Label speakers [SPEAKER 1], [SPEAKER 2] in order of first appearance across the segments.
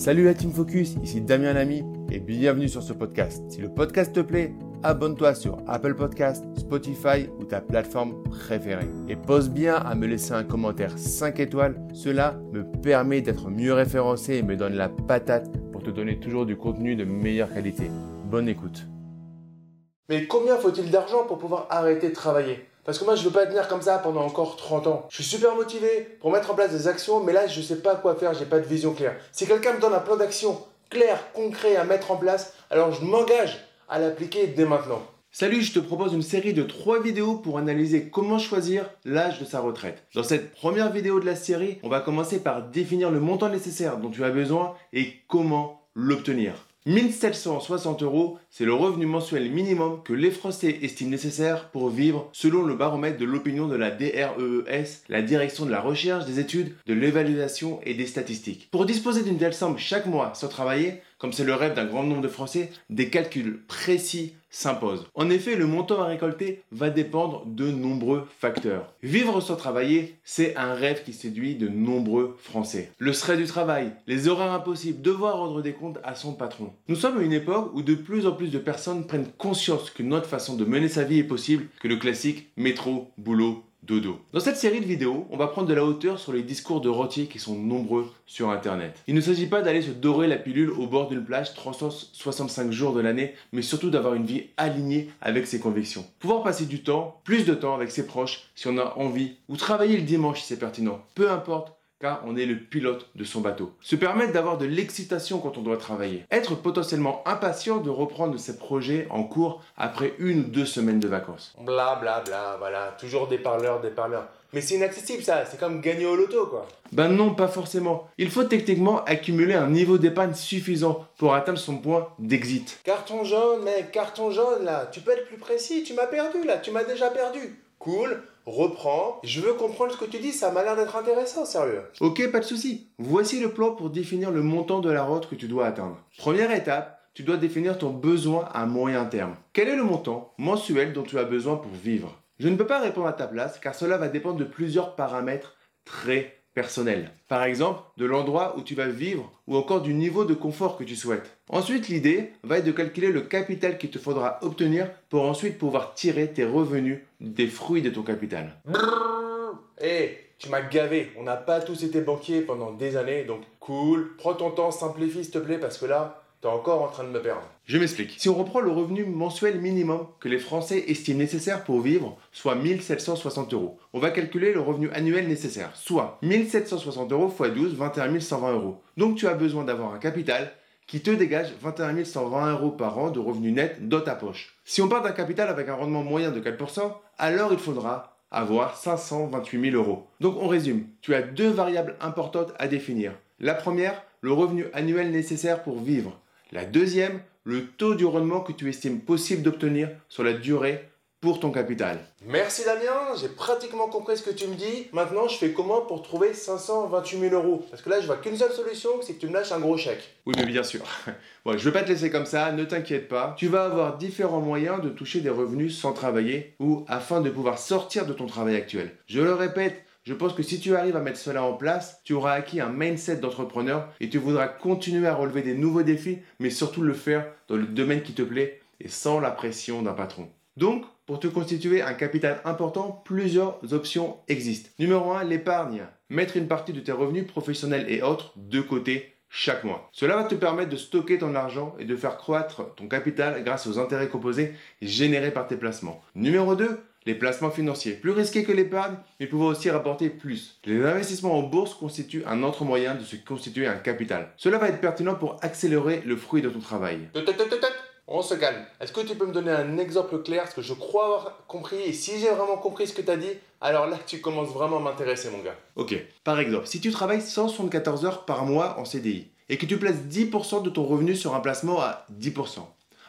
[SPEAKER 1] Salut la Team Focus, ici Damien Lamy et bienvenue sur ce podcast. Si le podcast te plaît, abonne-toi sur Apple Podcast, Spotify ou ta plateforme préférée. Et pose bien à me laisser un commentaire 5 étoiles, cela me permet d'être mieux référencé et me donne la patate pour te donner toujours du contenu de meilleure qualité. Bonne écoute.
[SPEAKER 2] Mais combien faut-il d'argent pour pouvoir arrêter de travailler? Parce que moi, je veux pas tenir comme ça pendant encore 30 ans. Je suis super motivé pour mettre en place des actions, mais là, je sais pas quoi faire, j'ai pas de vision claire. Si quelqu'un me donne un plan d'action clair, concret à mettre en place, alors je m'engage à l'appliquer dès maintenant. Salut, je te propose une série de 3 vidéos pour analyser comment choisir l'âge de sa retraite. Dans cette première vidéo de la série, on va commencer par définir le montant nécessaire dont tu as besoin et comment l'obtenir. 1760 euros, c'est le revenu mensuel minimum que les Français estiment nécessaire pour vivre selon le baromètre de l'opinion de la DREES, la direction de la recherche, des études, de l'évaluation et des statistiques. Pour disposer d'une telle somme chaque mois sans travailler, comme c'est le rêve d'un grand nombre de Français, des calculs précis s'imposent. En effet, le montant à récolter va dépendre de nombreux facteurs. Vivre sans travailler, c'est un rêve qui séduit de nombreux Français. Le stress du travail, les horaires impossibles, devoir rendre des comptes à son patron. Nous sommes à une époque où de plus en plus de personnes prennent conscience que notre façon de mener sa vie est possible que le classique métro, boulot, dodo. Dans cette série de vidéos, on va prendre de la hauteur sur les discours de rentiers qui sont nombreux sur Internet. Il ne s'agit pas d'aller se dorer la pilule au bord d'une plage 365 jours de l'année, mais surtout d'avoir une vie alignée avec ses convictions. Pouvoir passer du temps, plus de temps avec ses proches si on a envie, ou travailler le dimanche si c'est pertinent. Peu importe car on est le pilote de son bateau. Se permettre d'avoir de l'excitation quand on doit travailler. Être potentiellement impatient de reprendre ses projets en cours après une ou deux semaines de vacances. Bla bla bla, voilà, toujours des parleurs, des parleurs. Mais c'est inaccessible ça, c'est comme gagner au loto quoi. Ben non, pas forcément. Il faut techniquement accumuler un niveau d'épargne suffisant pour atteindre son point d'exit. Carton jaune, mec, carton jaune là, tu peux être plus précis, tu m'as perdu là, tu m'as déjà perdu. Cool, reprends. Je veux comprendre ce que tu dis, ça m'a l'air d'être intéressant, sérieux. Ok, pas de souci. Voici le plan pour définir le montant de la route que tu dois atteindre. Première étape, tu dois définir ton besoin à moyen terme. Quel est le montant mensuel dont tu as besoin pour vivre? Je ne peux pas répondre à ta place car cela va dépendre de plusieurs paramètres très personnels. Par exemple, de l'endroit où tu vas vivre ou encore du niveau de confort que tu souhaites. Ensuite, l'idée va être de calculer le capital qu'il te faudra obtenir pour ensuite pouvoir tirer tes revenus des fruits de ton capital. Hé, tu m'as gavé. On n'a pas tous été banquiers pendant des années, donc cool. Prends ton temps, simplifie s'il te plaît, parce que là, t'es encore en train de me perdre. Je m'explique. Si on reprend le revenu mensuel minimum que les Français estiment nécessaire pour vivre, soit 1760 euros, on va calculer le revenu annuel nécessaire, soit 1760 euros x 12, 21 120 euros. Donc tu as besoin d'avoir un capital qui te dégage 21 120 euros par an de revenus nets dans ta poche. Si on part d'un capital avec un rendement moyen de 4%, alors il faudra avoir 528 000 euros. Donc on résume, tu as deux variables importantes à définir. La première, le revenu annuel nécessaire pour vivre. La deuxième, le taux du rendement que tu estimes possible d'obtenir sur la durée pour ton capital. Merci Damien, j'ai pratiquement compris ce que tu me dis. Maintenant, je fais comment pour trouver 528 000 euros? Parce que là, je vois qu'une seule solution, c'est que tu me lâches un gros chèque. Oui, mais bien sûr. bon, je vais pas te laisser comme ça, ne t'inquiète pas. Tu vas avoir différents moyens de toucher des revenus sans travailler ou afin de pouvoir sortir de ton travail actuel. Je le répète, je pense que si tu arrives à mettre cela en place, tu auras acquis un mindset d'entrepreneur et tu voudras continuer à relever des nouveaux défis, mais surtout le faire dans le domaine qui te plaît et sans la pression d'un patron. Donc, pour te constituer un capital important, plusieurs options existent. Numéro 1, l'épargne. Mettre une partie de tes revenus professionnels et autres de côté chaque mois. Cela va te permettre de stocker ton argent et de faire croître ton capital grâce aux intérêts composés générés par tes placements. Numéro 2, les placements financiers. Plus risqués que l'épargne, mais pouvant aussi rapporter plus. Les investissements en bourse constituent un autre moyen de se constituer un capital. Cela va être pertinent pour accélérer le fruit de ton travail. On se calme. Est-ce que tu peux me donner un exemple clair Parce que je crois avoir compris. Et si j'ai vraiment compris ce que tu as dit, alors là, tu commences vraiment à m'intéresser, mon gars. Ok. Par exemple, si tu travailles 174 heures par mois en CDI et que tu places 10% de ton revenu sur un placement à 10%,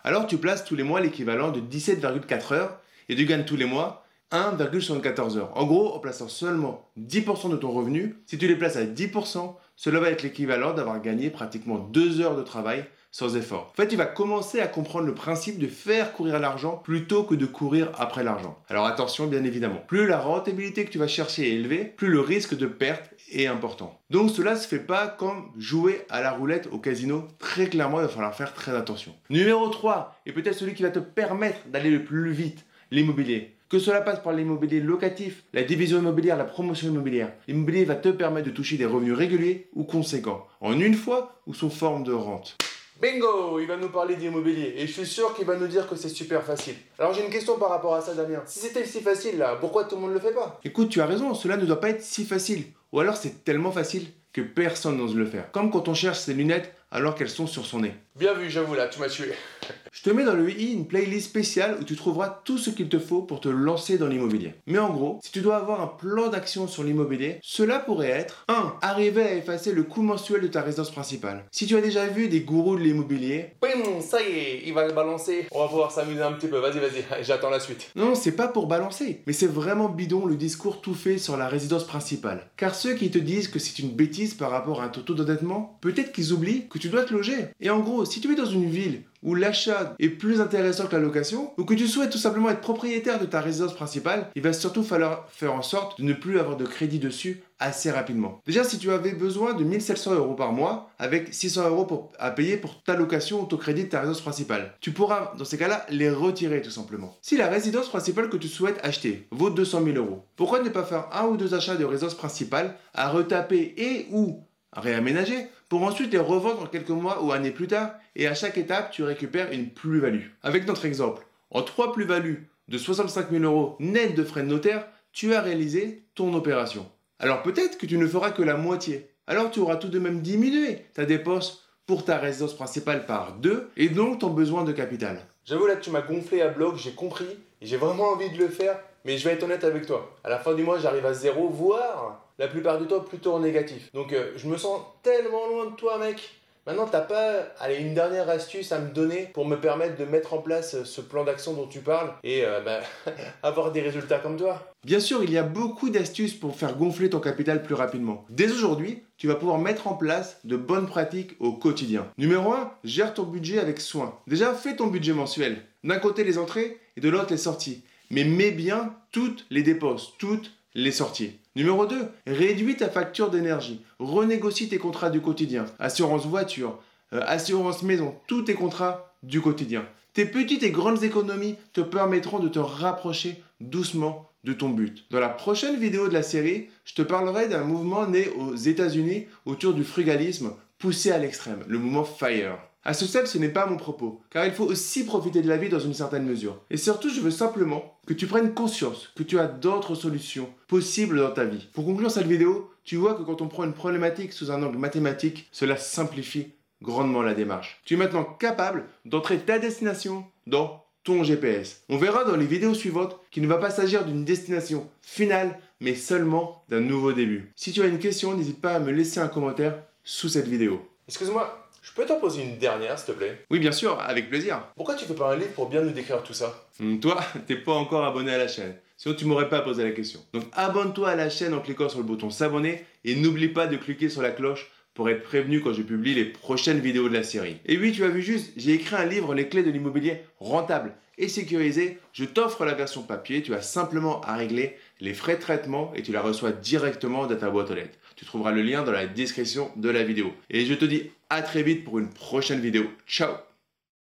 [SPEAKER 2] alors tu places tous les mois l'équivalent de 17,4 heures et tu gagnes tous les mois 1,74 heures. En gros, en plaçant seulement 10% de ton revenu, si tu les places à 10%, cela va être l'équivalent d'avoir gagné pratiquement 2 heures de travail
[SPEAKER 1] sans effort. En fait, tu vas commencer à comprendre le principe de faire courir l'argent plutôt que de courir après l'argent. Alors attention, bien évidemment, plus la rentabilité que tu vas chercher est élevée, plus le risque de perte est important. Donc cela se fait pas comme jouer à la roulette au casino. Très clairement, il va falloir faire très attention. Numéro 3, et peut-être celui qui va te permettre d'aller le plus vite, l'immobilier. Que cela passe par l'immobilier locatif, la division immobilière, la promotion immobilière, l'immobilier va te permettre de toucher des revenus réguliers ou conséquents, en une fois ou sous forme de rente.
[SPEAKER 2] Bingo Il va nous parler d'immobilier et je suis sûr qu'il va nous dire que c'est super facile. Alors j'ai une question par rapport à ça Damien. Si c'était si facile là, pourquoi tout le monde ne le fait pas?
[SPEAKER 1] Écoute, tu as raison, cela ne doit pas être si facile. Ou alors c'est tellement facile que personne n'ose le faire. Comme quand on cherche ses lunettes alors qu'elles sont sur son nez.
[SPEAKER 2] Bien vu, j'avoue là, tu m'as tué.
[SPEAKER 1] Je te mets dans le i une playlist spéciale où tu trouveras tout ce qu'il te faut pour te lancer dans l'immobilier. Mais en gros, si tu dois avoir un plan d'action sur l'immobilier, cela pourrait être 1. Arriver à effacer le coût mensuel de ta résidence principale. Si tu as déjà vu des gourous de l'immobilier,
[SPEAKER 2] Bim, ça y est, il va le balancer. On va pouvoir s'amuser un petit peu. Vas-y, vas-y, j'attends la suite.
[SPEAKER 1] Non, c'est pas pour balancer, mais c'est vraiment bidon le discours tout fait sur la résidence principale. Car ceux qui te disent que c'est une bêtise par rapport à un taux d'endettement, peut-être qu'ils oublient que tu dois te loger. Et en gros, si tu es dans une ville où l'achat est plus intéressant que la location, ou que tu souhaites tout simplement être propriétaire de ta résidence principale, il va surtout falloir faire en sorte de ne plus avoir de crédit dessus assez rapidement. Déjà, si tu avais besoin de 1700 euros par mois, avec 600 euros à payer pour ta location ou ton crédit de ta résidence principale, tu pourras, dans ces cas-là, les retirer tout simplement. Si la résidence principale que tu souhaites acheter vaut 200 000 euros, pourquoi ne pas faire un ou deux achats de résidence principale à retaper et ou réaménager pour ensuite les revendre quelques mois ou années plus tard et à chaque étape tu récupères une plus-value. Avec notre exemple, en trois plus-values de 65 000 euros net de frais de notaire, tu as réalisé ton opération. Alors peut-être que tu ne feras que la moitié. Alors tu auras tout de même diminué ta dépense pour ta résidence principale par deux et donc ton besoin de capital.
[SPEAKER 2] J'avoue là tu m'as gonflé à bloc, j'ai compris et j'ai vraiment envie de le faire, mais je vais être honnête avec toi. À la fin du mois j'arrive à zéro, voire la plupart du temps plutôt négatif. Donc euh, je me sens tellement loin de toi mec. Maintenant, t'as pas allez, une dernière astuce à me donner pour me permettre de mettre en place euh, ce plan d'action dont tu parles et euh, bah, avoir des résultats comme toi
[SPEAKER 1] Bien sûr, il y a beaucoup d'astuces pour faire gonfler ton capital plus rapidement. Dès aujourd'hui, tu vas pouvoir mettre en place de bonnes pratiques au quotidien. Numéro 1, gère ton budget avec soin. Déjà, fais ton budget mensuel. D'un côté les entrées et de l'autre les sorties. Mais mets bien toutes les dépenses, toutes les sorties. Numéro 2, réduis ta facture d'énergie. Renégocie tes contrats du quotidien. Assurance voiture, euh, assurance maison, tous tes contrats du quotidien. Tes petites et grandes économies te permettront de te rapprocher doucement de ton but. Dans la prochaine vidéo de la série, je te parlerai d'un mouvement né aux États-Unis autour du frugalisme poussé à l'extrême, le mouvement FIRE. À ce stade, ce n'est pas mon propos, car il faut aussi profiter de la vie dans une certaine mesure. Et surtout, je veux simplement que tu prennes conscience que tu as d'autres solutions possibles dans ta vie. Pour conclure cette vidéo, tu vois que quand on prend une problématique sous un angle mathématique, cela simplifie grandement la démarche. Tu es maintenant capable d'entrer ta destination dans ton GPS. On verra dans les vidéos suivantes qu'il ne va pas s'agir d'une destination finale, mais seulement d'un nouveau début. Si tu as une question, n'hésite pas à me laisser un commentaire sous cette vidéo.
[SPEAKER 2] Excuse-moi, je peux t'en poser une dernière, s'il te plaît?
[SPEAKER 1] Oui, bien sûr, avec plaisir.
[SPEAKER 2] Pourquoi tu fais pas un livre pour bien nous décrire tout ça?
[SPEAKER 1] Hum, Toi, t'es pas encore abonné à la chaîne. Sinon, tu m'aurais pas posé la question. Donc, abonne-toi à la chaîne en cliquant sur le bouton s'abonner et n'oublie pas de cliquer sur la cloche pour être prévenu quand je publie les prochaines vidéos de la série. Et oui, tu as vu juste, j'ai écrit un livre, Les clés de l'immobilier rentable et sécurisé. Je t'offre la version papier, tu as simplement à régler les frais de traitement et tu la reçois directement dans ta boîte aux lettres. Tu trouveras le lien dans la description de la vidéo. Et je te dis à très vite pour une prochaine vidéo. Ciao